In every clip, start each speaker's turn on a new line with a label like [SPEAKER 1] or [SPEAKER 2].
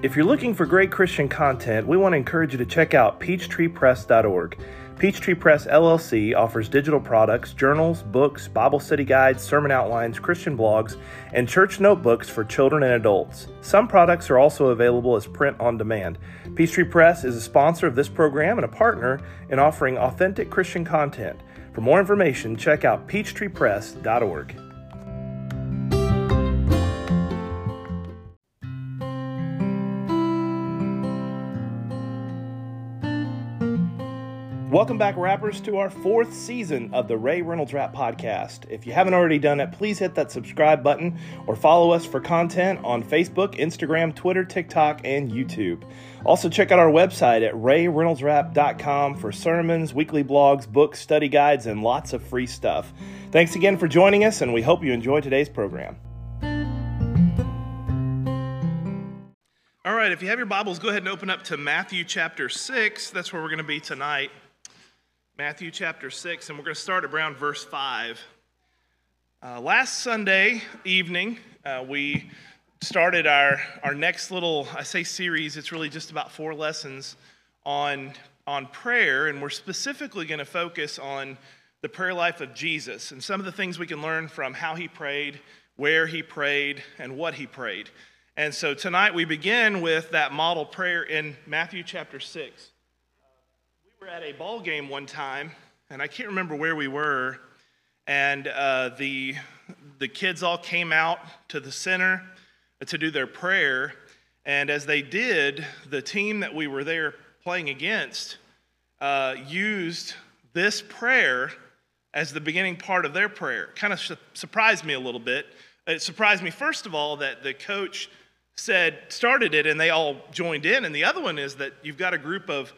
[SPEAKER 1] If you're looking for great Christian content, we want to encourage you to check out peachtreepress.org. Peachtree Press LLC offers digital products, journals, books, Bible study guides, sermon outlines, Christian blogs, and church notebooks for children and adults. Some products are also available as print on demand. Peachtree Press is a sponsor of this program and a partner in offering authentic Christian content. For more information, check out peachtreepress.org. Welcome back, rappers, to our fourth season of the Ray Reynolds Rap Podcast. If you haven't already done it, please hit that subscribe button or follow us for content on Facebook, Instagram, Twitter, TikTok, and YouTube. Also, check out our website at rayreynoldsrap.com for sermons, weekly blogs, books, study guides, and lots of free stuff. Thanks again for joining us, and we hope you enjoy today's program. All right, if you have your Bibles, go ahead and open up to Matthew chapter 6. That's where we're going to be tonight. Matthew chapter 6, and we're going to start at around verse 5. Uh, last Sunday evening, uh, we started our, our next little, I say series, it's really just about four lessons on, on prayer, and we're specifically going to focus on the prayer life of Jesus and some of the things we can learn from how he prayed, where he prayed, and what he prayed. And so tonight we begin with that model prayer in Matthew chapter 6 were at a ball game one time, and I can't remember where we were, and uh, the the kids all came out to the center to do their prayer, and as they did, the team that we were there playing against uh, used this prayer as the beginning part of their prayer. Kind of su- surprised me a little bit. It surprised me first of all that the coach said started it and they all joined in, and the other one is that you've got a group of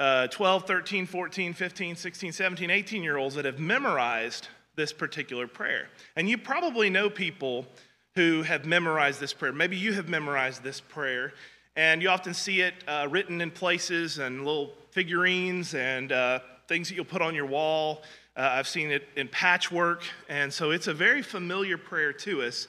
[SPEAKER 1] uh, 12, 13, 14, 15, 16, 17, 18 year olds that have memorized this particular prayer. And you probably know people who have memorized this prayer. Maybe you have memorized this prayer, and you often see it uh, written in places and little figurines and uh, things that you'll put on your wall. Uh, I've seen it in patchwork, and so it's a very familiar prayer to us.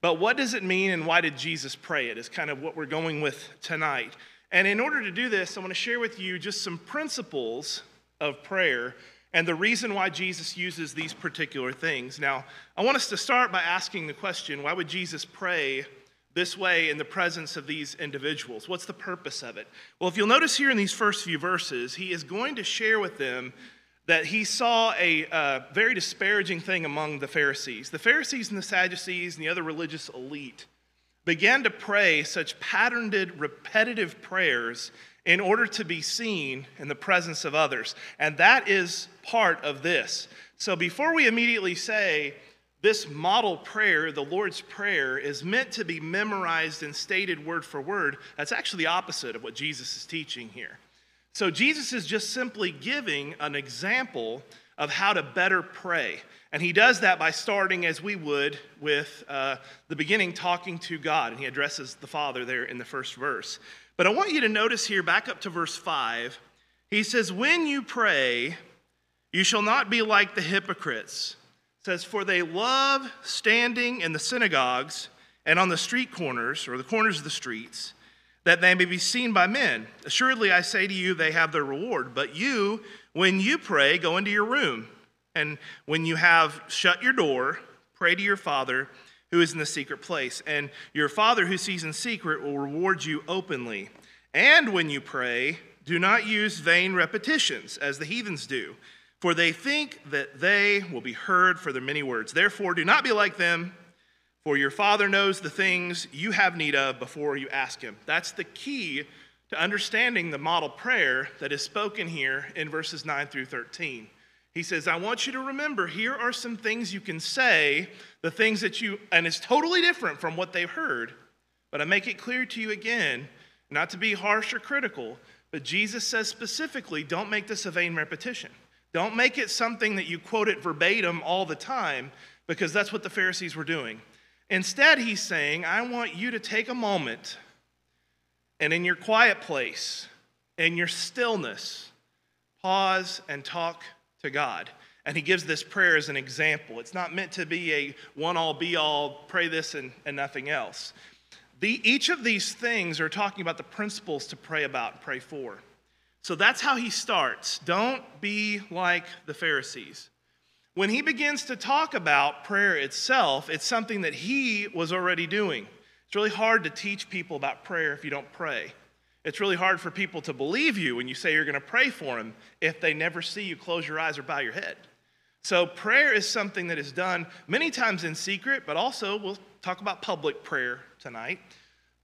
[SPEAKER 1] But what does it mean, and why did Jesus pray it? Is kind of what we're going with tonight. And in order to do this, I want to share with you just some principles of prayer and the reason why Jesus uses these particular things. Now, I want us to start by asking the question why would Jesus pray this way in the presence of these individuals? What's the purpose of it? Well, if you'll notice here in these first few verses, he is going to share with them that he saw a uh, very disparaging thing among the Pharisees. The Pharisees and the Sadducees and the other religious elite began to pray such patterned, repetitive prayers in order to be seen in the presence of others. And that is part of this. So before we immediately say, this model prayer, the Lord's Prayer, is meant to be memorized and stated word for word. That's actually the opposite of what Jesus is teaching here. So, Jesus is just simply giving an example of how to better pray. And he does that by starting, as we would, with uh, the beginning talking to God. And he addresses the Father there in the first verse. But I want you to notice here, back up to verse 5, he says, When you pray, you shall not be like the hypocrites. It says, For they love standing in the synagogues and on the street corners, or the corners of the streets, that they may be seen by men. Assuredly, I say to you, they have their reward. But you, when you pray, go into your room and when you have shut your door, pray to your Father who is in the secret place. And your Father who sees in secret will reward you openly. And when you pray, do not use vain repetitions as the heathens do, for they think that they will be heard for their many words. Therefore, do not be like them, for your Father knows the things you have need of before you ask Him. That's the key to understanding the model prayer that is spoken here in verses 9 through 13. He says, I want you to remember here are some things you can say, the things that you, and it's totally different from what they've heard, but I make it clear to you again, not to be harsh or critical, but Jesus says specifically, don't make this a vain repetition. Don't make it something that you quote it verbatim all the time, because that's what the Pharisees were doing. Instead, he's saying, I want you to take a moment and in your quiet place, in your stillness, pause and talk to God. And he gives this prayer as an example. It's not meant to be a one all be all, pray this and, and nothing else. the, each of these things are talking about the principles to pray about, and pray for. So that's how he starts. Don't be like the Pharisees. When he begins to talk about prayer itself, it's something that he was already doing. It's really hard to teach people about prayer if you don't pray. It's really hard for people to believe you when you say you're going to pray for them if they never see you close your eyes or bow your head. So, prayer is something that is done many times in secret, but also we'll talk about public prayer tonight.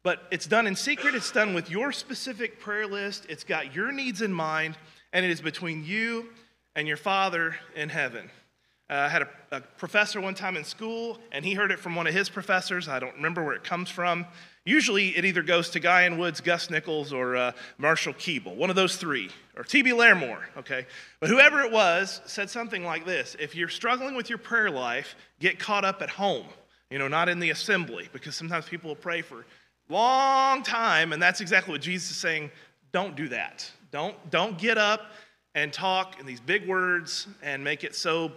[SPEAKER 1] But it's done in secret, it's done with your specific prayer list, it's got your needs in mind, and it is between you and your Father in heaven. Uh, I had a, a professor one time in school, and he heard it from one of his professors. I don't remember where it comes from. Usually, it either goes to Guy N. Woods, Gus Nichols, or uh, Marshall Keeble, one of those three, or T.B. Larimore, okay? But whoever it was said something like this If you're struggling with your prayer life, get caught up at home, you know, not in the assembly, because sometimes people will pray for long time, and that's exactly what Jesus is saying. Don't do that. Don't, don't get up and talk in these big words and make it so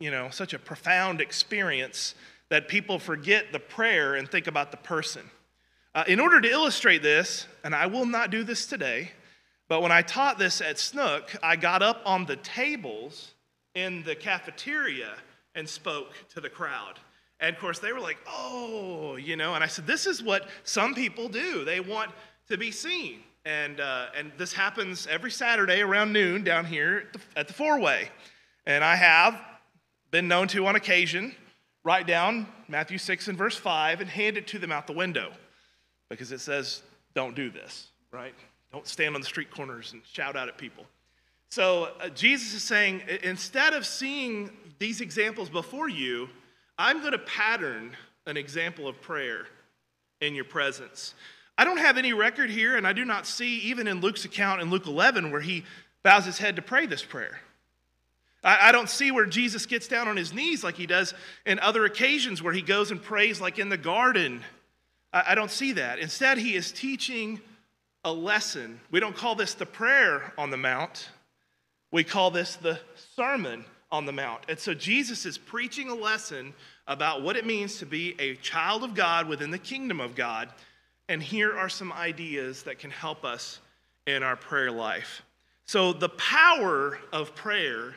[SPEAKER 1] you know, such a profound experience that people forget the prayer and think about the person. Uh, in order to illustrate this, and I will not do this today, but when I taught this at Snook, I got up on the tables in the cafeteria and spoke to the crowd. And of course, they were like, oh, you know, and I said, this is what some people do. They want to be seen. And, uh, and this happens every Saturday around noon down here at the, at the four way. And I have been known to on occasion write down Matthew 6 and verse 5 and hand it to them out the window because it says, don't do this, right? Don't stand on the street corners and shout out at people. So uh, Jesus is saying, instead of seeing these examples before you, I'm going to pattern an example of prayer in your presence. I don't have any record here, and I do not see, even in Luke's account in Luke 11, where he bows his head to pray this prayer. I, I don't see where Jesus gets down on his knees like he does in other occasions where he goes and prays, like in the garden. I, don't see that. Instead, he is teaching a lesson. We don't call this the prayer on the Mount, we call this the Sermon on the Mount. And so Jesus is preaching a lesson about what it means to be a child of God within the kingdom of God. And here are some ideas that can help us in our prayer life. So, the power of prayer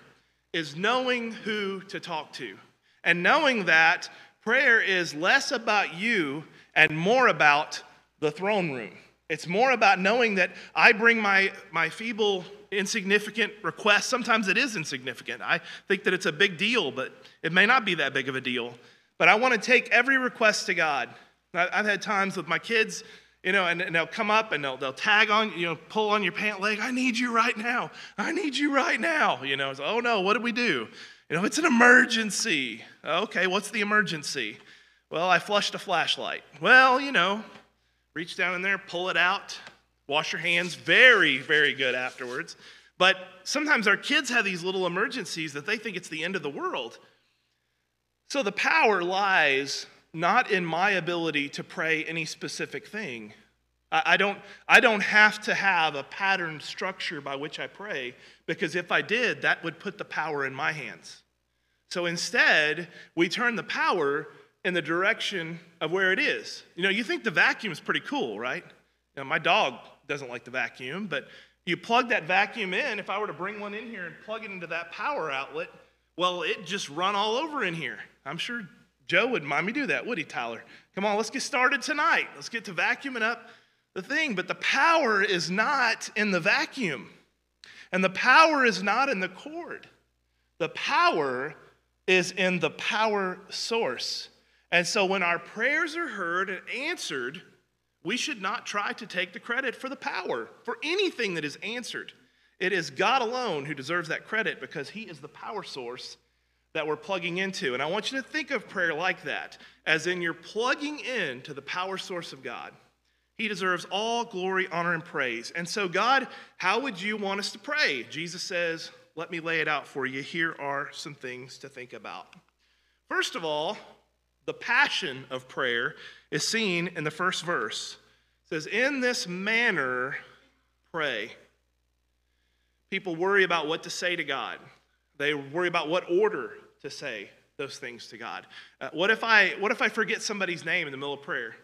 [SPEAKER 1] is knowing who to talk to and knowing that prayer is less about you and more about the throne room. It's more about knowing that I bring my, my feeble, insignificant request. Sometimes it is insignificant. I think that it's a big deal, but it may not be that big of a deal. But I want to take every request to God. I've had times with my kids you know, and, and, they'll come up and they'll, they'll tag on, you know, pull on your pant leg. I need you right now. I need you right now. You know, oh no, what did we do? You know, it's an emergency. Okay, what's the emergency? Well, I flushed a flashlight. Well, you know, reach down in there, pull it out, wash your hands. Very, very good afterwards. But sometimes our kids have these little emergencies that they think it's the end of the world. So the power lies not in my ability to pray any specific thing. I don't, I don't have to have a patterned structure by which I pray, because if I did, that would put the power in my hands. So instead, we turn the power in the direction of where it is. You know, you think the vacuum is pretty cool, right? You know, my dog doesn't like the vacuum, but you plug that vacuum in. If I were to bring one in here and plug it into that power outlet, well, it just run all over in here. I'm sure Joe wouldn't mind me do that, would he, Tyler? Come on, let's get started tonight. Let's get to vacuuming up the thing. But the power is not in the vacuum, and the power is not in the cord. The power is in the power source. And so when our prayers are heard and answered, we should not try to take the credit for the power, for anything that is answered. It is God alone who deserves that credit because He is the power source that we're plugging into. And I want you to think of prayer like that, as in you're plugging in to the power source of God. He deserves all glory, honor, and praise. And so, God, how would you want us to pray? Jesus says, Let me lay it out for you. Here are some things to think about. First of all, the passion of prayer is seen in the first verse. It says, In this manner, pray. People worry about what to say to God. They worry about what order to say those things to God. Uh, what, if I, what if I forget somebody's name in the middle of prayer?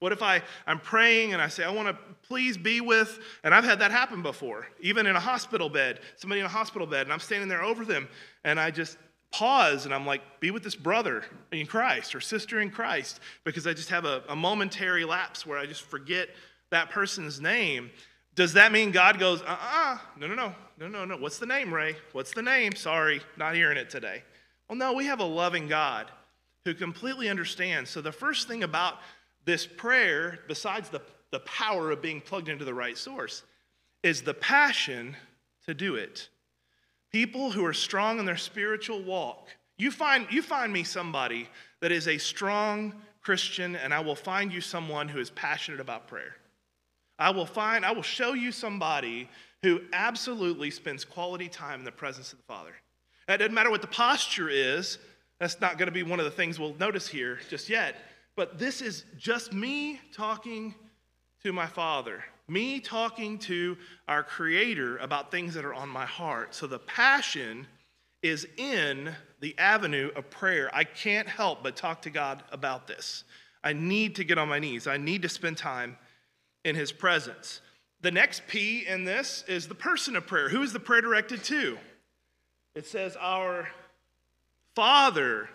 [SPEAKER 1] What if I, I'm praying and I say, I want to please be with, and I've had that happen before, even in a hospital bed, somebody in a hospital bed, and I'm standing there over them, and I just pause and I'm like, be with this brother in Christ or sister in Christ, because I just have a, a momentary lapse where I just forget that person's name. Does that mean God goes, uh uh-uh, uh, no, no, no, no, no, no. What's the name, Ray? What's the name? Sorry, not hearing it today. Well, no, we have a loving God who completely understands. So the first thing about this prayer, besides the, the power of being plugged into the right source, is the passion to do it. People who are strong in their spiritual walk. You find, you find me somebody that is a strong Christian, and I will find you someone who is passionate about prayer. I will find, I will show you somebody who absolutely spends quality time in the presence of the Father. It doesn't matter what the posture is, that's not going to be one of the things we'll notice here just yet. But this is just me talking to my Father, me talking to our Creator about things that are on my heart. So the passion is in the avenue of prayer. I can't help but talk to God about this. I need to get on my knees, I need to spend time in his presence. The next P in this is the person of prayer. Who is the prayer directed to? It says, Our Father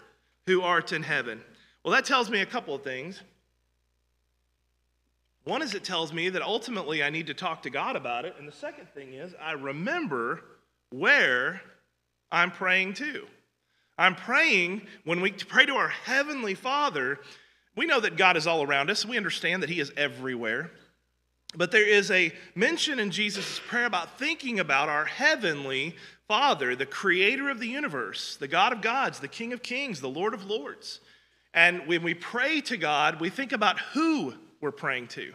[SPEAKER 1] who art in heaven. Well, that tells me a couple of things. One is it tells me that ultimately I need to talk to God about it. And the second thing is I remember where I'm praying to. I'm praying when we pray to our Heavenly Father. We know that God is all around us. We understand that He is everywhere. But there is a mention in Jesus' prayer about thinking about our heavenly Father, the creator of the universe, the God of gods, the King of kings, the Lord of lords. And when we pray to God, we think about who we're praying to.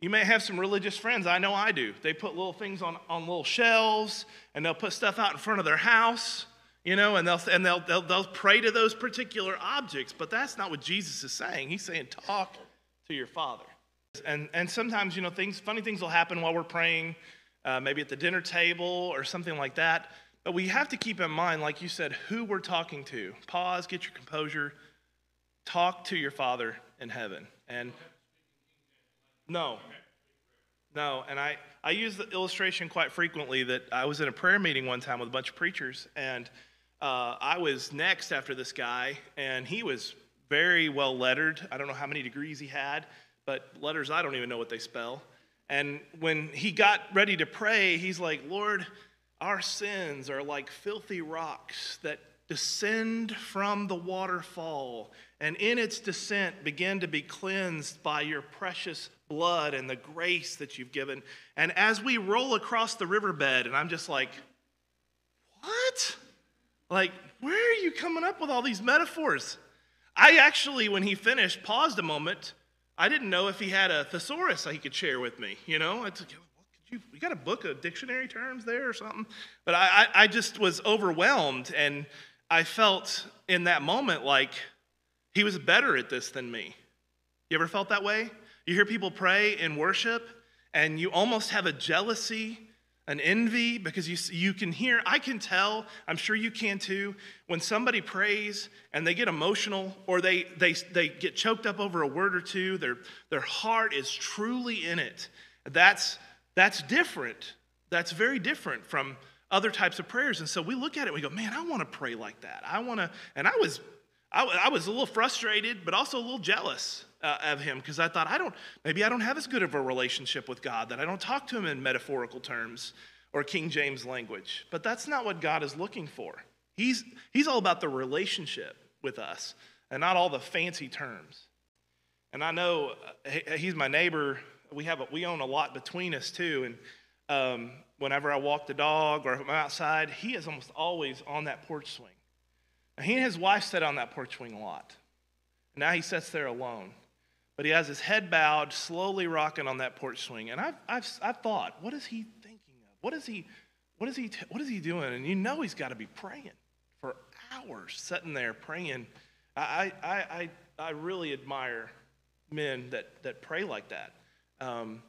[SPEAKER 1] You may have some religious friends, I know I do. They put little things on, on little shelves and they'll put stuff out in front of their house, you know, and, they'll, and they'll, they'll, they'll pray to those particular objects. But that's not what Jesus is saying. He's saying, talk to your Father. And, and sometimes, you know, things, funny things will happen while we're praying, uh, maybe at the dinner table or something like that. But we have to keep in mind, like you said, who we're talking to. Pause, get your composure, talk to your Father in heaven. And no, no. And I, I use the illustration quite frequently that I was in a prayer meeting one time with a bunch of preachers, and uh, I was next after this guy, and he was very well lettered. I don't know how many degrees he had but letters I don't even know what they spell. And when he got ready to pray, he's like, Lord, our sins are like filthy rocks that descend from the waterfall, and in its descent begin to be cleansed by your precious blood and the grace that you've given. And as we roll across the riverbed, and I'm just like, what? Like, where are you coming up with all these metaphors? I actually, when he finished, paused a moment I didn't know if he had a thesaurus he could share with me. You know, it's like, you, you got a book of dictionary terms there or something? But I, I, I just was overwhelmed, and I felt in that moment like he was better at this than me. You ever felt that way? You hear people pray in worship, and you almost have a jealousy an envy because you, you can hear, I can tell, I'm sure you can too, when somebody prays and they get emotional or they, they, they get choked up over a word or two, their, their heart is truly in it. That's, that's different. That's very different from other types of prayers. And so we look at it we go, man, I want to pray like that. I want to, and I was, I, I was a little frustrated, but also a little jealous uh, of him because I thought, I don't, maybe I don't have as good of a relationship with God, that I don't talk to him in metaphorical terms or King James language. But that's not what God is looking for. He's, he's all about the relationship with us and not all the fancy terms. And I know uh, he's my neighbor. We, have a, we own a lot between us too. And um, whenever I walk the dog or I'm outside, he is almost always on that porch swing. And he and his wife sit on that porch swing a lot. Now he sits there alone but he has his head bowed, slowly rocking on that porch swing. And I've, I've, I've thought, what is he thinking of? What is he, what is he, what is he doing? And you know he's got to be praying for hours, sitting there praying. I, I, I, I really admire men that, that pray like that. Um,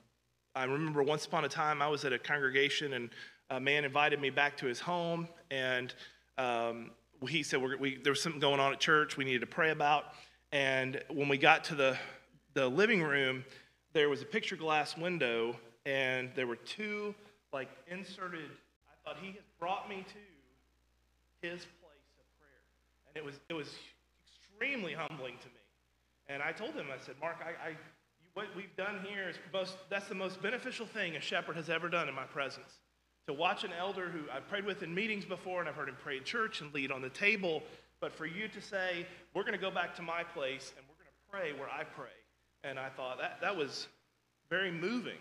[SPEAKER 1] I remember once upon a time I was at a congregation and a man invited me back to his home and um, he said we, there was something going on at church we needed to pray about. And when we got to the the living room, there was a picture glass window, and there were two like inserted. I thought he has brought me to his place of prayer, and it was it was extremely humbling to me. And I told him, I said, Mark, I, I what we've done here is most, that's the most beneficial thing a shepherd has ever done in my presence. To watch an elder who I've prayed with in meetings before, and I've heard him pray in church and lead on the table, but for you to say, we're going to go back to my place and we're going to pray where I pray. And I thought that, that was very moving.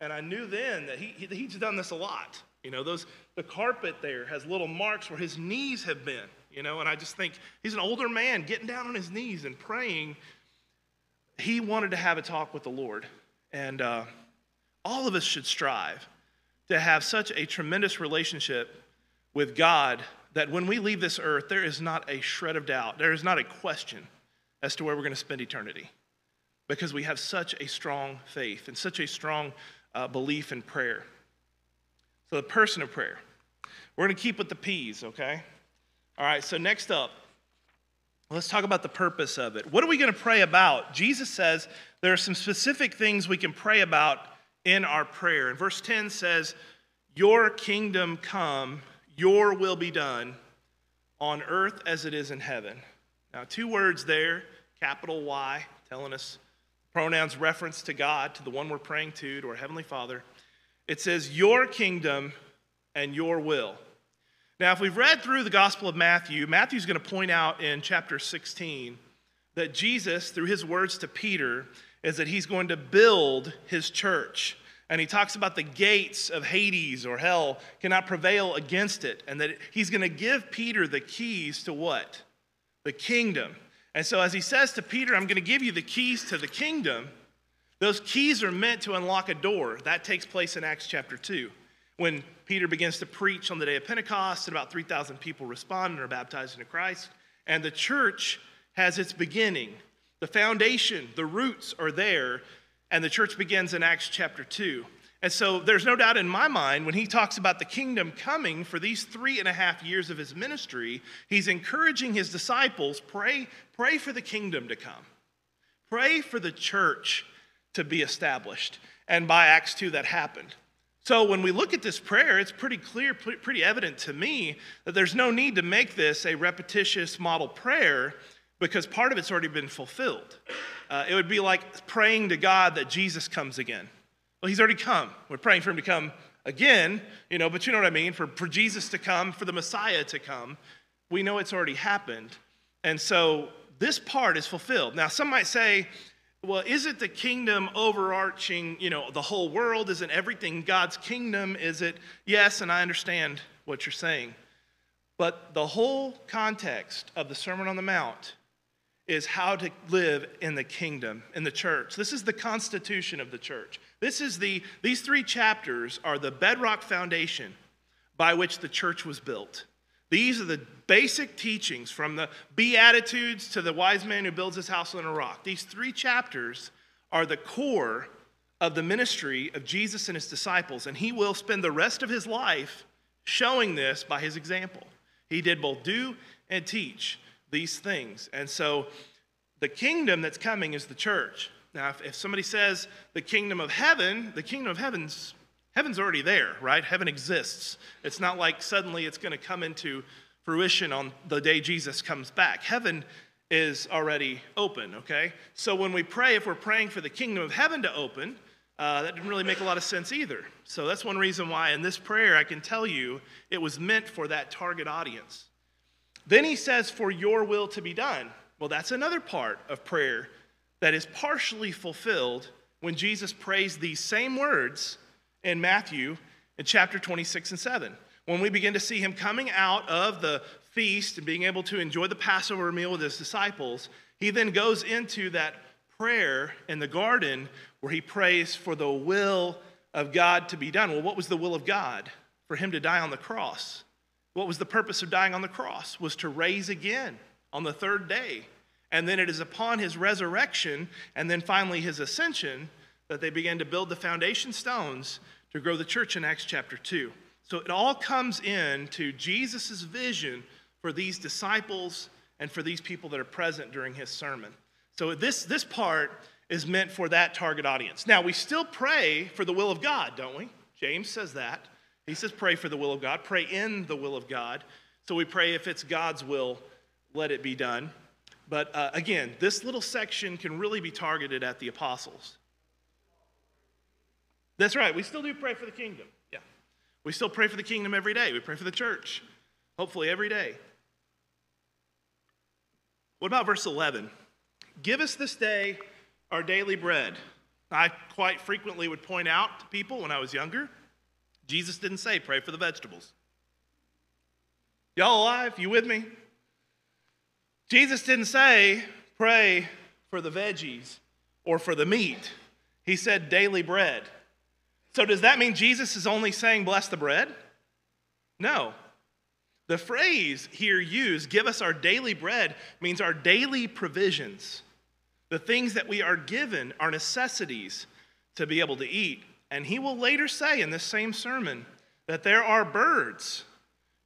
[SPEAKER 1] And I knew then that he, he, he's done this a lot. You know, those, the carpet there has little marks where his knees have been, you know, and I just think he's an older man getting down on his knees and praying he wanted to have a talk with the Lord. And uh, all of us should strive to have such a tremendous relationship with God that when we leave this earth, there is not a shred of doubt, there is not a question as to where we're going to spend eternity because we have such a strong faith and such a strong uh, belief in prayer. So, the person of prayer. We're going to keep with the P's, okay? All right, so next up, Let's talk about the purpose of it. What are we going to pray about? Jesus says there are some specific things we can pray about in our prayer. And verse 10 says, Your kingdom come, your will be done on earth as it is in heaven. Now, two words there, capital Y, telling us pronouns reference to God, to the one we're praying to, to our Heavenly Father. It says, Your kingdom and your will. Now, if we've read through the Gospel of Matthew, Matthew's going to point out in chapter 16 that Jesus, through his words to Peter, is that he's going to build his church. And he talks about the gates of Hades or hell cannot prevail against it, and that he's going to give Peter the keys to what? The kingdom. And so, as he says to Peter, I'm going to give you the keys to the kingdom, those keys are meant to unlock a door. That takes place in Acts chapter 2 when Peter begins to preach on the day of Pentecost, and about 3,000 people respond and are baptized into Christ. And the church has its beginning. The foundation, the roots are there, and the church begins in Acts chapter 2. And so there's no doubt in my mind when he talks about the kingdom coming for these three and a half years of his ministry, he's encouraging his disciples pray, pray for the kingdom to come, pray for the church to be established. And by Acts 2, that happened. So when we look at this prayer, it's pretty clear, pretty evident to me that there's no need to make this a repetitious model prayer because part of it's already been fulfilled. Uh, it would be like praying to God that Jesus comes again. Well, he's already come. We're praying for him to come again, you know, but you know what I mean? For, for Jesus to come, for the Messiah to come, we know it's already happened. And so this part is fulfilled. Now, some might say, well, is it the kingdom overarching, you know, the whole world? Isn't everything God's kingdom? Is it? Yes, and I understand what you're saying. But the whole context of the Sermon on the Mount is how to live in the kingdom, in the church. This is the constitution of the church. This is the, these three chapters are the bedrock foundation by which the church was built. These are the basic teachings from the Beatitudes to the wise man who builds his house on a rock. These three chapters are the core of the ministry of Jesus and his disciples, and he will spend the rest of his life showing this by his example. He did both do and teach these things. And so the kingdom that's coming is the church. Now, if, if somebody says the kingdom of heaven, the kingdom of heaven's Heaven's already there, right? Heaven exists. It's not like suddenly it's going to come into fruition on the day Jesus comes back. Heaven is already open, okay? So when we pray, if we're praying for the kingdom of heaven to open, uh, that didn't really make a lot of sense either. So that's one reason why in this prayer, I can tell you it was meant for that target audience. Then he says, For your will to be done. Well, that's another part of prayer that is partially fulfilled when Jesus prays these same words in Matthew in chapter 26 and 7. When we begin to see him coming out of the feast and being able to enjoy the Passover meal with his disciples, he then goes into that prayer in the garden where he prays for the will of God to be done. Well, what was the will of God? For him to die on the cross. What was the purpose of dying on the cross? Was to raise again on the third day. And then it is upon his resurrection and then finally his ascension that they began to build the foundation stones to grow the church in Acts chapter 2. So it all comes in to Jesus' vision for these disciples and for these people that are present during his sermon. So this, this part is meant for that target audience. Now, we still pray for the will of God, don't we? James says that. He says, pray for the will of God, pray in the will of God. So we pray if it's God's will, let it be done. But uh, again, this little section can really be targeted at the apostles. That's right, we still do pray for the kingdom. Yeah. We still pray for the kingdom every day. We pray for the church, hopefully every day. What about verse 11? Give us this day our daily bread. I quite frequently would point out to people when I was younger, Jesus didn't say, pray for the vegetables. Y'all alive? You with me? Jesus didn't say, pray for the veggies or for the meat. He said, daily bread. So, does that mean Jesus is only saying, bless the bread? No. The phrase here used, give us our daily bread, means our daily provisions. The things that we are given are necessities to be able to eat. And he will later say in this same sermon that there are birds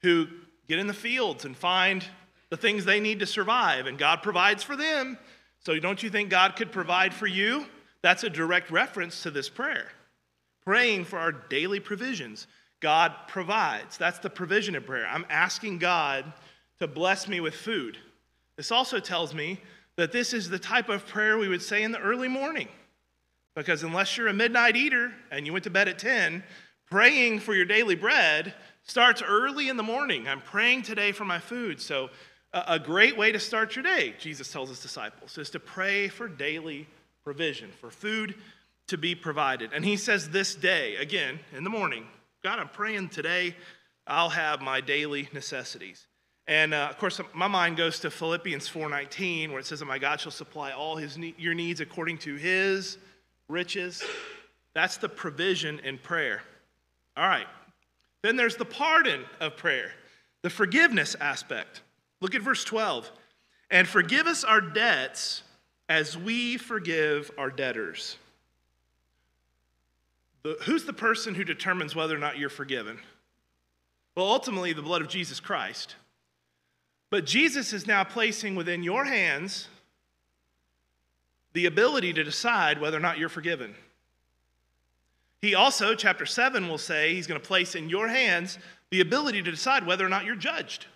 [SPEAKER 1] who get in the fields and find the things they need to survive, and God provides for them. So, don't you think God could provide for you? That's a direct reference to this prayer. Praying for our daily provisions. God provides. That's the provision of prayer. I'm asking God to bless me with food. This also tells me that this is the type of prayer we would say in the early morning. Because unless you're a midnight eater and you went to bed at 10, praying for your daily bread starts early in the morning. I'm praying today for my food. So, a great way to start your day, Jesus tells his disciples, is to pray for daily provision, for food to be provided. And he says, This day, again, in the morning, God, I'm praying today I'll have my daily necessities. And uh, of course, my mind goes to Philippians 4:19, where it says that my God shall supply all his ne- your needs according to his riches. That's the provision in prayer. All right. Then there's the pardon of prayer, the forgiveness aspect. Look at verse 12. And forgive us our debts as we forgive our debtors. Who's the person who determines whether or not you're forgiven? Well, ultimately, the blood of Jesus Christ. But Jesus is now placing within your hands the ability to decide whether or not you're forgiven. He also, chapter 7 will say, he's going to place in your hands the ability to decide whether or not you're judged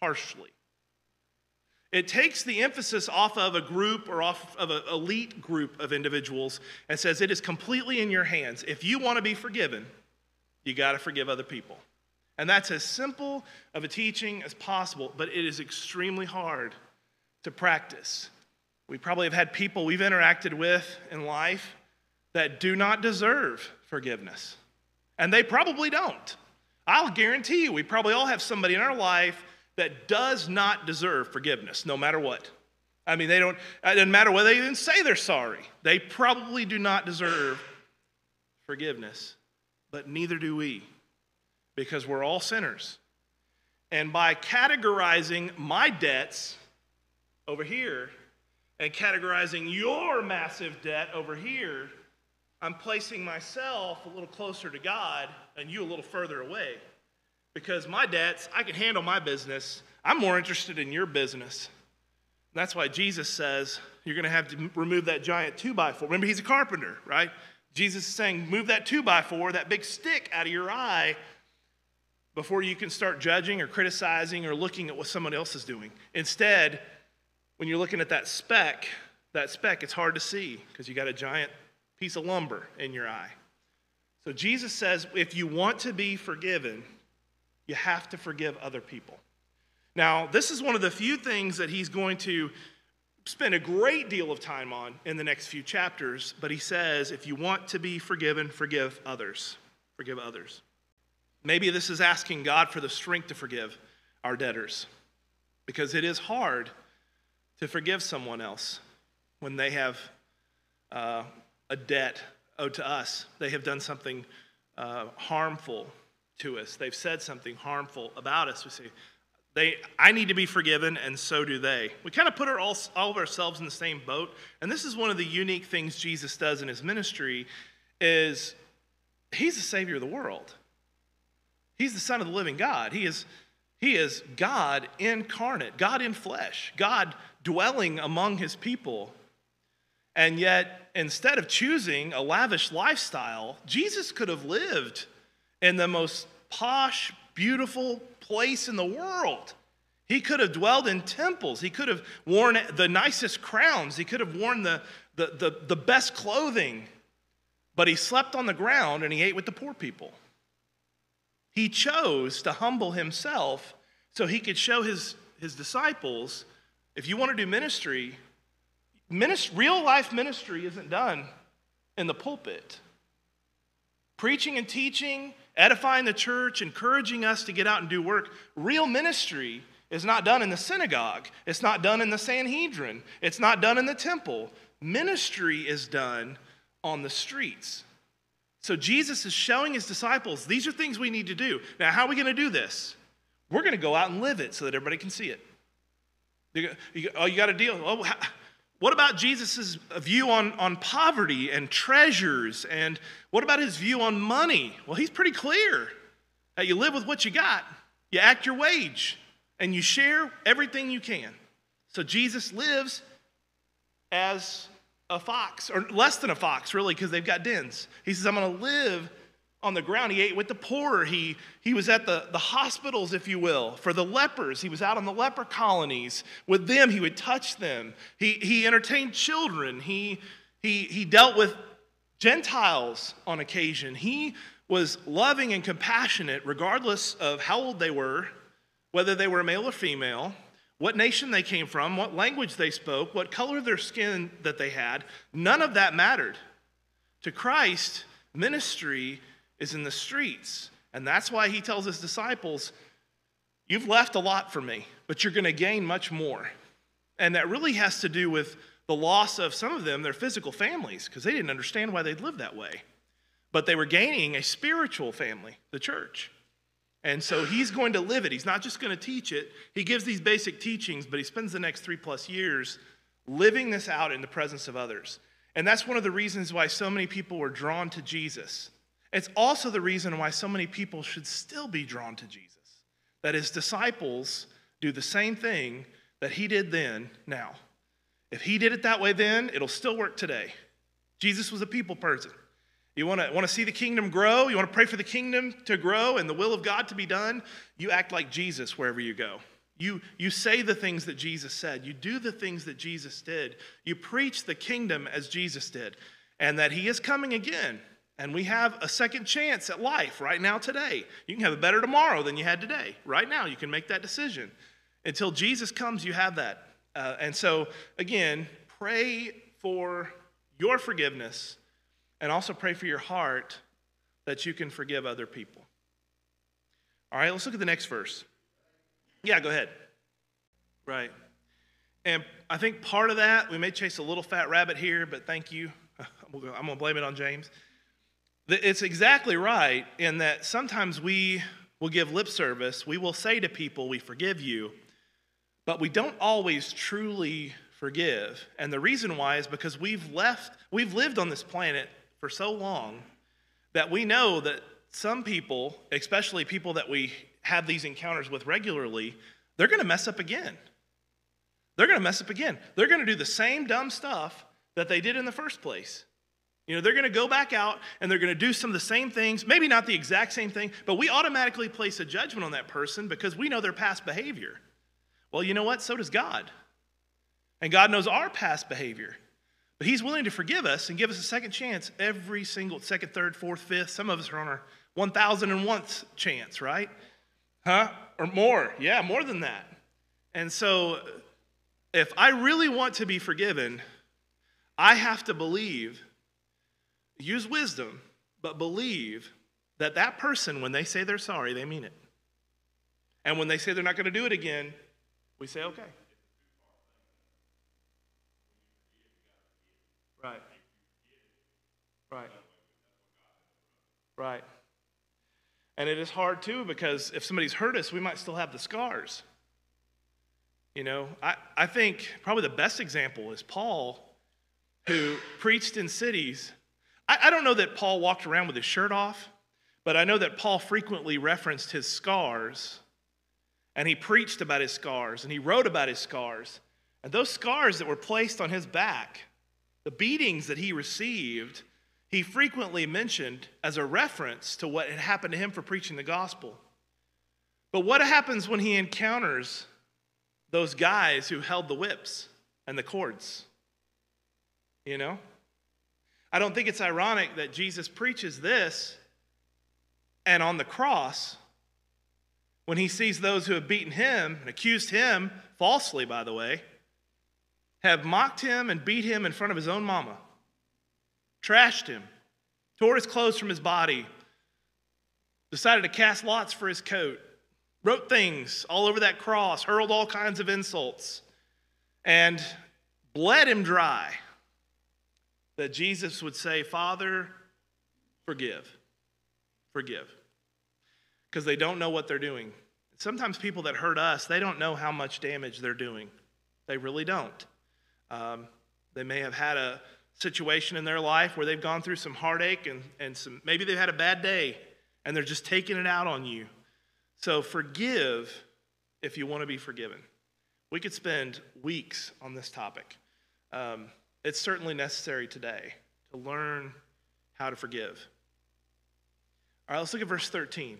[SPEAKER 1] harshly. It takes the emphasis off of a group or off of an elite group of individuals and says it is completely in your hands. If you want to be forgiven, you got to forgive other people. And that's as simple of a teaching as possible, but it is extremely hard to practice. We probably have had people we've interacted with in life that do not deserve forgiveness, and they probably don't. I'll guarantee you, we probably all have somebody in our life that does not deserve forgiveness, no matter what. I mean, they don't, it doesn't matter whether they even say they're sorry. They probably do not deserve forgiveness, but neither do we because we're all sinners. And by categorizing my debts over here and categorizing your massive debt over here, I'm placing myself a little closer to God and you a little further away. Because my debts, I can handle my business. I'm more interested in your business. That's why Jesus says you're going to have to remove that giant two by four. Remember, he's a carpenter, right? Jesus is saying, move that two by four, that big stick out of your eye before you can start judging or criticizing or looking at what someone else is doing. Instead, when you're looking at that speck, that speck, it's hard to see because you got a giant piece of lumber in your eye. So Jesus says if you want to be forgiven, you have to forgive other people. Now, this is one of the few things that he's going to spend a great deal of time on in the next few chapters, but he says if you want to be forgiven, forgive others. Forgive others. Maybe this is asking God for the strength to forgive our debtors because it is hard to forgive someone else when they have uh, a debt owed to us. They have done something uh, harmful to us, they've said something harmful about us. We say, they, I need to be forgiven, and so do they. We kind of put our, all, all of ourselves in the same boat, and this is one of the unique things Jesus does in his ministry is he's the savior of the world. He's the Son of the living God. He is, he is God incarnate, God in flesh, God dwelling among his people. And yet, instead of choosing a lavish lifestyle, Jesus could have lived in the most posh, beautiful place in the world. He could have dwelled in temples. He could have worn the nicest crowns. He could have worn the, the, the, the best clothing. But he slept on the ground and he ate with the poor people. He chose to humble himself so he could show his, his disciples if you want to do ministry, ministry, real life ministry isn't done in the pulpit. Preaching and teaching, edifying the church, encouraging us to get out and do work, real ministry is not done in the synagogue. It's not done in the Sanhedrin. It's not done in the temple. Ministry is done on the streets. So Jesus is showing his disciples these are things we need to do. Now, how are we going to do this? We're going to go out and live it so that everybody can see it. Oh, you got to deal. Oh, what about Jesus' view on, on poverty and treasures? And what about his view on money? Well, he's pretty clear that you live with what you got, you act your wage and you share everything you can. So Jesus lives as a fox, or less than a fox, really, because they've got dens. He says, I'm going to live on the ground. He ate with the poor. He, he was at the, the hospitals, if you will, for the lepers. He was out on the leper colonies. With them, he would touch them. He, he entertained children. He, he, he dealt with Gentiles on occasion. He was loving and compassionate, regardless of how old they were whether they were male or female, what nation they came from, what language they spoke, what color their skin that they had, none of that mattered. To Christ, ministry is in the streets. And that's why he tells his disciples, You've left a lot for me, but you're going to gain much more. And that really has to do with the loss of some of them, their physical families, because they didn't understand why they'd lived that way. But they were gaining a spiritual family, the church. And so he's going to live it. He's not just going to teach it. He gives these basic teachings, but he spends the next three plus years living this out in the presence of others. And that's one of the reasons why so many people were drawn to Jesus. It's also the reason why so many people should still be drawn to Jesus. That his disciples do the same thing that he did then, now. If he did it that way then, it'll still work today. Jesus was a people person. You want to, want to see the kingdom grow? You want to pray for the kingdom to grow and the will of God to be done? You act like Jesus wherever you go. You, you say the things that Jesus said. You do the things that Jesus did. You preach the kingdom as Jesus did, and that He is coming again. And we have a second chance at life right now, today. You can have a better tomorrow than you had today. Right now, you can make that decision. Until Jesus comes, you have that. Uh, and so, again, pray for your forgiveness and also pray for your heart that you can forgive other people. All right, let's look at the next verse. Yeah, go ahead. Right. And I think part of that, we may chase a little fat rabbit here, but thank you. I'm going to blame it on James. It's exactly right in that sometimes we will give lip service. We will say to people, We forgive you, but we don't always truly forgive. And the reason why is because we've left, we've lived on this planet for so long that we know that some people, especially people that we have these encounters with regularly, they're going to mess up again. They're going to mess up again. They're going to do the same dumb stuff that they did in the first place. You know, they're going to go back out and they're going to do some of the same things, maybe not the exact same thing, but we automatically place a judgment on that person because we know their past behavior. Well, you know what? So does God. And God knows our past behavior. But he's willing to forgive us and give us a second chance every single second, third, fourth, fifth. Some of us are on our 1001th chance, right? Huh? Or more. Yeah, more than that. And so if I really want to be forgiven, I have to believe, use wisdom, but believe that that person, when they say they're sorry, they mean it. And when they say they're not going to do it again, we say, okay. Right. Right. Right. And it is hard too because if somebody's hurt us, we might still have the scars. You know, I, I think probably the best example is Paul, who preached in cities. I, I don't know that Paul walked around with his shirt off, but I know that Paul frequently referenced his scars and he preached about his scars and he wrote about his scars. And those scars that were placed on his back the beatings that he received, he frequently mentioned as a reference to what had happened to him for preaching the gospel. But what happens when he encounters those guys who held the whips and the cords? You know? I don't think it's ironic that Jesus preaches this and on the cross, when he sees those who have beaten him and accused him, falsely, by the way, have mocked him and beat him in front of his own mama, trashed him, tore his clothes from his body, decided to cast lots for his coat, wrote things all over that cross, hurled all kinds of insults, and bled him dry, that Jesus would say, Father, forgive. Forgive. Because they don't know what they're doing. Sometimes people that hurt us, they don't know how much damage they're doing. They really don't. Um, they may have had a situation in their life where they've gone through some heartache and, and some, maybe they've had a bad day and they're just taking it out on you. So forgive if you want to be forgiven. We could spend weeks on this topic. Um, it's certainly necessary today to learn how to forgive. All right, let's look at verse 13.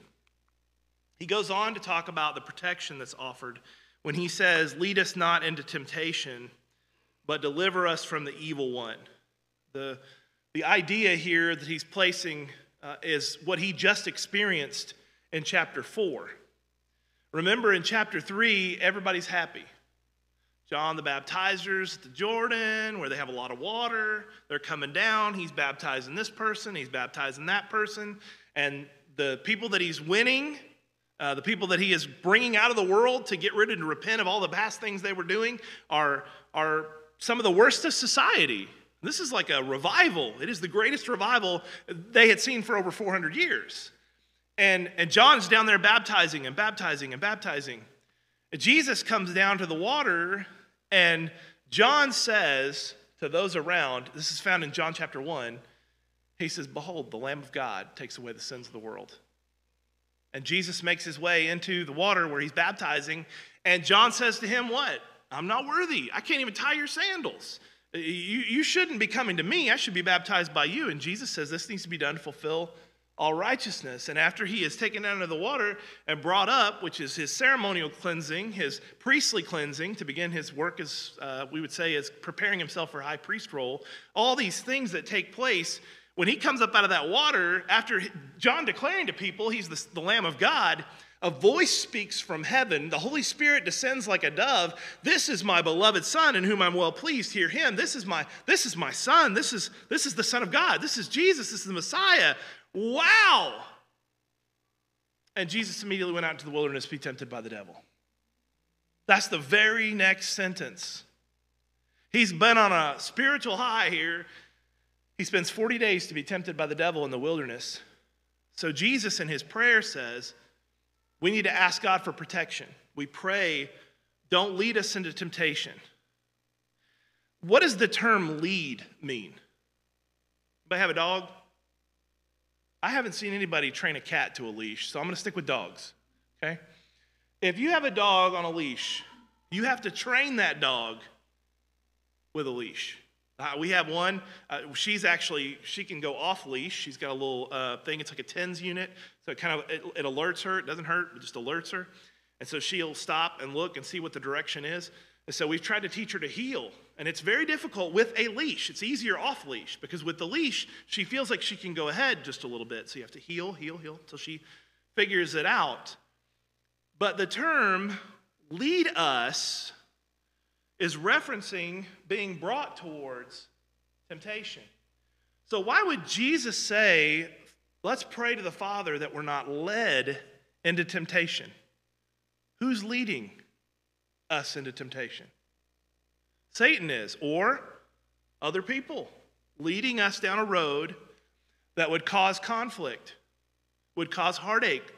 [SPEAKER 1] He goes on to talk about the protection that's offered when he says, Lead us not into temptation, but deliver us from the evil one. The, the idea here that he's placing uh, is what he just experienced in chapter 4. Remember, in chapter 3, everybody's happy. John the Baptizer's at the Jordan, where they have a lot of water. They're coming down. He's baptizing this person, he's baptizing that person. And the people that he's winning, uh, the people that he is bringing out of the world to get rid and repent of all the past things they were doing, are, are some of the worst of society. This is like a revival. It is the greatest revival they had seen for over 400 years. And, and John's down there baptizing and baptizing and baptizing. Jesus comes down to the water, and John says to those around, this is found in John chapter 1, he says, Behold, the Lamb of God takes away the sins of the world. And Jesus makes his way into the water where he's baptizing, and John says to him, What? I'm not worthy. I can't even tie your sandals. You, you shouldn't be coming to me. I should be baptized by you. And Jesus says this needs to be done to fulfill all righteousness. And after he is taken out of the water and brought up, which is his ceremonial cleansing, his priestly cleansing, to begin his work as uh, we would say is preparing himself for high priest role, all these things that take place, when he comes up out of that water, after John declaring to people he's the, the Lamb of God, a voice speaks from heaven. The Holy Spirit descends like a dove. This is my beloved Son in whom I'm well pleased. Hear him. This is my, this is my Son. This is, this is the Son of God. This is Jesus. This is the Messiah. Wow. And Jesus immediately went out into the wilderness to be tempted by the devil. That's the very next sentence. He's been on a spiritual high here. He spends 40 days to be tempted by the devil in the wilderness. So Jesus in his prayer says, we need to ask God for protection. We pray, don't lead us into temptation. What does the term lead mean? Anybody have a dog? I haven't seen anybody train a cat to a leash, so I'm going to stick with dogs. Okay? If you have a dog on a leash, you have to train that dog with a leash. Uh, we have one. Uh, she's actually she can go off leash. She's got a little uh, thing. It's like a tens unit, so it kind of it, it, alerts her. It doesn't hurt, it just alerts her, and so she'll stop and look and see what the direction is. And so we've tried to teach her to heel, and it's very difficult with a leash. It's easier off leash because with the leash she feels like she can go ahead just a little bit. So you have to heel, heel, heel until she figures it out. But the term lead us is referencing being brought towards temptation. So, why would Jesus say, let's pray to the Father that we're not led into temptation? Who's leading us into temptation? Satan is, or other people leading us down a road that would cause conflict, would cause heartache,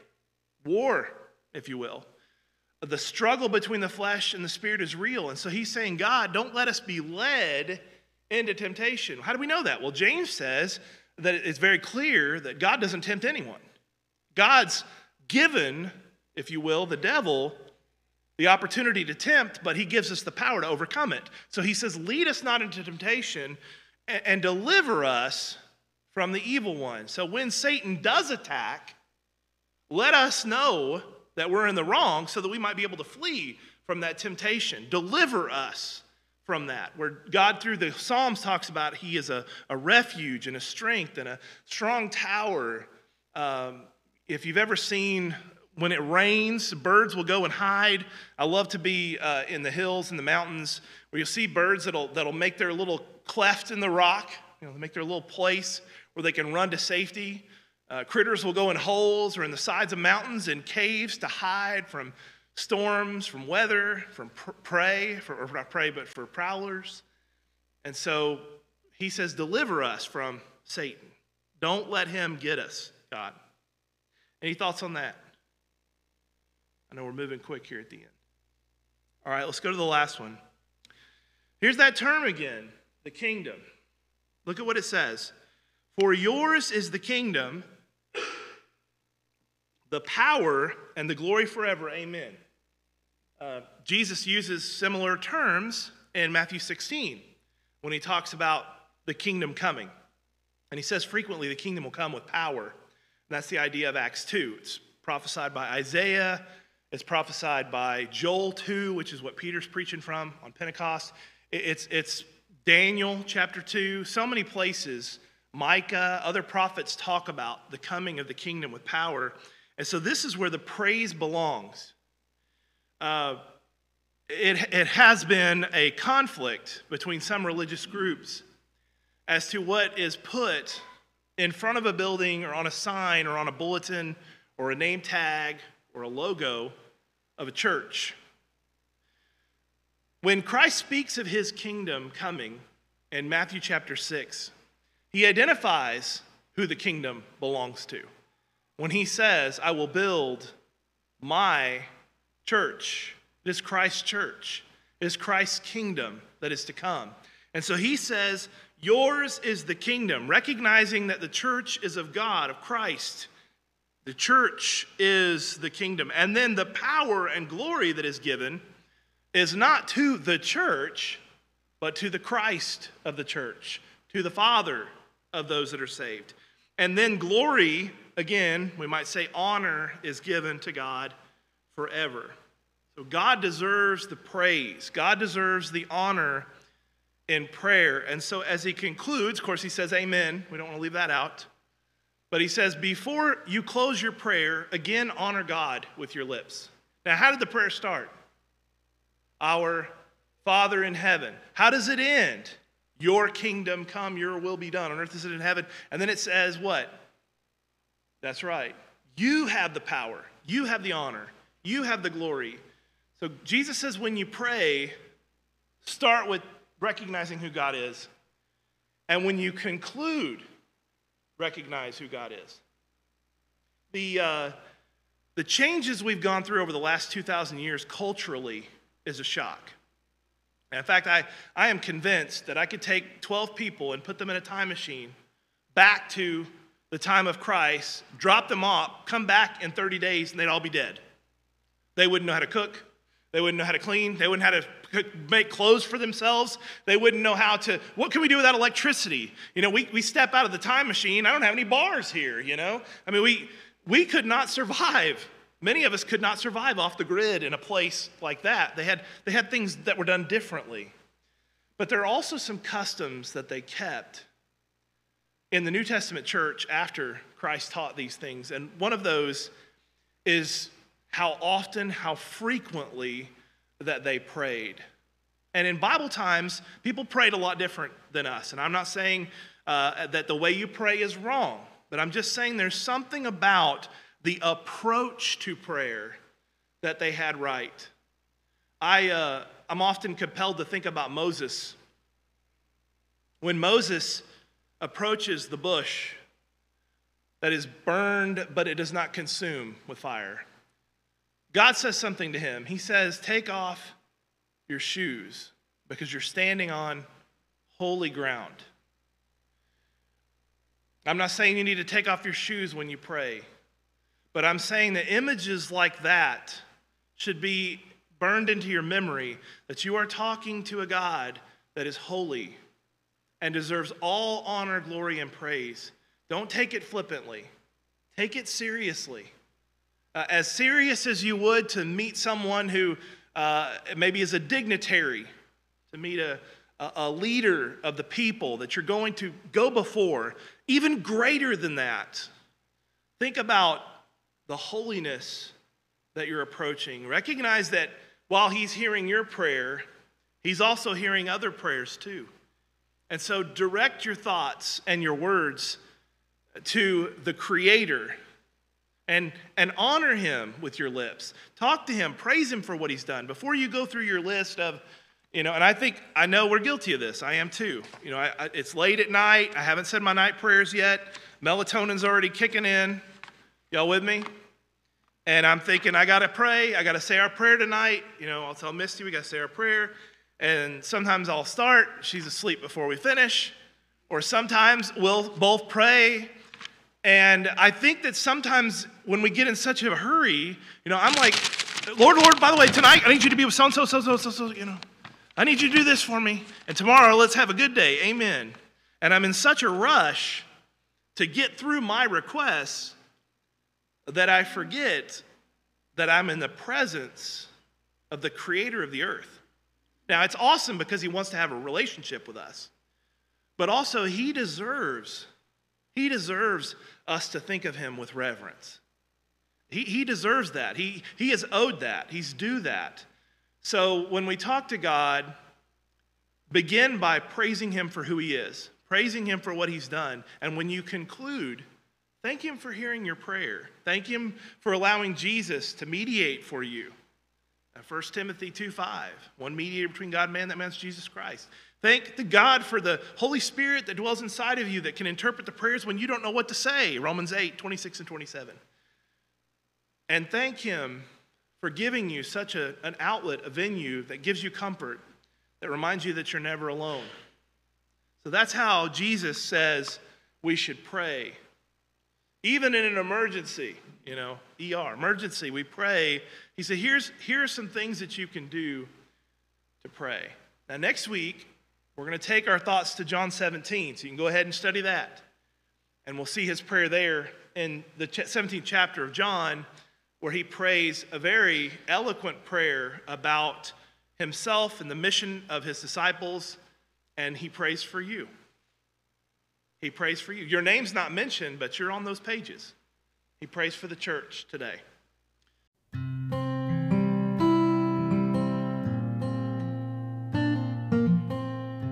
[SPEAKER 1] war, if you will the struggle between the flesh and the spirit is real. And so he's saying, God, don't let us be led into temptation. How do we know that? Well, James says that it's very clear that God doesn't tempt anyone. God's given, if you will, the devil the opportunity to tempt, but he gives us the power to overcome it. So he says, Lead us not into temptation. and deliver us from the evil one. So when Satan does attack, let us know that we're in the wrong so that we might be able to flee from that temptation. Deliver us from that. Where God, through the Psalms, talks about He is a, a refuge and a strength and a strong tower. Um, if you've ever seen when it rains, birds will go and hide. I love to be uh, in the hills and the mountains where you'll see birds that'll, that'll make their little cleft in the rock, you know, make their little place where they can run to safety. Uh, critters will go in holes or in the sides of mountains and caves to hide from storms, from weather, from pr- prey, for, or not prey, but for prowlers. And so he says, Deliver us from Satan. Don't let him get us, God. Any thoughts on that? I know we're moving quick here at the end. All right, let's go to the last one. Here's that term again the kingdom. Look at what it says For yours is the kingdom, the power, and the glory forever. Amen. Uh, Jesus uses similar terms in Matthew 16 when he talks about the kingdom coming. And he says frequently the kingdom will come with power. And that's the idea of Acts 2. It's prophesied by Isaiah, it's prophesied by Joel 2, which is what Peter's preaching from on Pentecost. It's, it's Daniel chapter 2, so many places. Micah, other prophets talk about the coming of the kingdom with power. And so this is where the praise belongs. Uh, it, it has been a conflict between some religious groups as to what is put in front of a building or on a sign or on a bulletin or a name tag or a logo of a church. When Christ speaks of his kingdom coming in Matthew chapter 6, he identifies who the kingdom belongs to. When he says, I will build my church, it is Christ's church, it is Christ's kingdom that is to come. And so he says, Yours is the kingdom, recognizing that the church is of God, of Christ. The church is the kingdom. And then the power and glory that is given is not to the church, but to the Christ of the church, to the Father of those that are saved. And then glory, again, we might say honor, is given to God forever. So God deserves the praise, God deserves the honor in prayer. And so as he concludes, of course, he says, Amen. We don't want to leave that out. But he says, before you close your prayer, again, honor God with your lips. Now, how did the prayer start? Our Father in heaven. How does it end? Your kingdom come, your will be done on earth as it in heaven. And then it says what? That's right. You have the power, you have the honor, you have the glory. So Jesus says when you pray, start with recognizing who God is. And when you conclude, recognize who God is. The, uh, the changes we've gone through over the last 2,000 years culturally is a shock. And in fact, I, I am convinced that I could take 12 people and put them in a time machine back to the time of Christ, drop them off, come back in 30 days, and they'd all be dead. They wouldn't know how to cook. They wouldn't know how to clean. They wouldn't know how to make clothes for themselves. They wouldn't know how to, what can we do without electricity? You know, we, we step out of the time machine. I don't have any bars here, you know? I mean, we, we could not survive. Many of us could not survive off the grid in a place like that. They had, they had things that were done differently. But there are also some customs that they kept in the New Testament church after Christ taught these things. And one of those is how often, how frequently that they prayed. And in Bible times, people prayed a lot different than us. And I'm not saying uh, that the way you pray is wrong, but I'm just saying there's something about the approach to prayer that they had right. I, uh, I'm often compelled to think about Moses. When Moses approaches the bush that is burned, but it does not consume with fire. God says something to him. He says, Take off your shoes because you're standing on holy ground. I'm not saying you need to take off your shoes when you pray, but I'm saying that images like that should be burned into your memory that you are talking to a God that is holy, and deserves all honor, glory, and praise. Don't take it flippantly, take it seriously. Uh, as serious as you would to meet someone who uh, maybe is a dignitary, to meet a, a leader of the people that you're going to go before, even greater than that. Think about the holiness that you're approaching. Recognize that while he's hearing your prayer, he's also hearing other prayers too. And so direct your thoughts and your words to the Creator and, and honor him with your lips. Talk to him, praise him for what he's done. Before you go through your list of, you know, and I think, I know we're guilty of this. I am too. You know, I, I, it's late at night. I haven't said my night prayers yet. Melatonin's already kicking in. Y'all with me? And I'm thinking, I got to pray. I got to say our prayer tonight. You know, I'll tell Misty we got to say our prayer. And sometimes I'll start. She's asleep before we finish. Or sometimes we'll both pray and I think that sometimes when we get in such a hurry, you know, I'm like, Lord, Lord, by the way, tonight I need you to be with so and so, so, so, so, so, you know. I need you to do this for me. And tomorrow, let's have a good day. Amen. And I'm in such a rush to get through my requests that I forget that I'm in the presence of the creator of the earth. Now, it's awesome because he wants to have a relationship with us, but also he deserves he deserves us to think of him with reverence. He, he deserves that. He, he is owed that. He's due that. So when we talk to God, begin by praising him for who he is, praising him for what he's done. And when you conclude, thank him for hearing your prayer. Thank him for allowing Jesus to mediate for you. 1 Timothy 2 5, one mediator between God and man, that man's Jesus Christ. Thank the God for the Holy Spirit that dwells inside of you that can interpret the prayers when you don't know what to say. Romans 8, 26 and 27. And thank Him for giving you such a, an outlet, a venue that gives you comfort, that reminds you that you're never alone. So that's how Jesus says we should pray. Even in an emergency, you know, ER, emergency, we pray. He said, here's, here are some things that you can do to pray. Now, next week, we're going to take our thoughts to John 17, so you can go ahead and study that. And we'll see his prayer there in the 17th chapter of John, where he prays a very eloquent prayer about himself and the mission of his disciples, and he prays for you. He prays for you. Your name's not mentioned, but you're on those pages. He prays for the church today.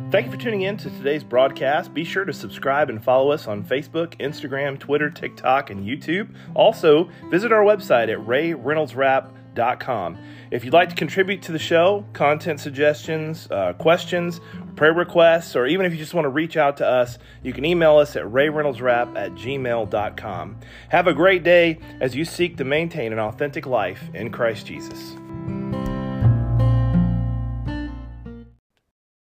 [SPEAKER 1] Thank you for tuning in to today's broadcast. Be sure to subscribe and follow us on Facebook, Instagram, Twitter, TikTok, and YouTube. Also, visit our website at rayreynoldsrap.com. If you'd like to contribute to the show, content suggestions, uh, questions, prayer requests, or even if you just want to reach out to us, you can email us at rayreynoldsrap at gmail.com. Have a great day as you seek to maintain an authentic life in Christ Jesus.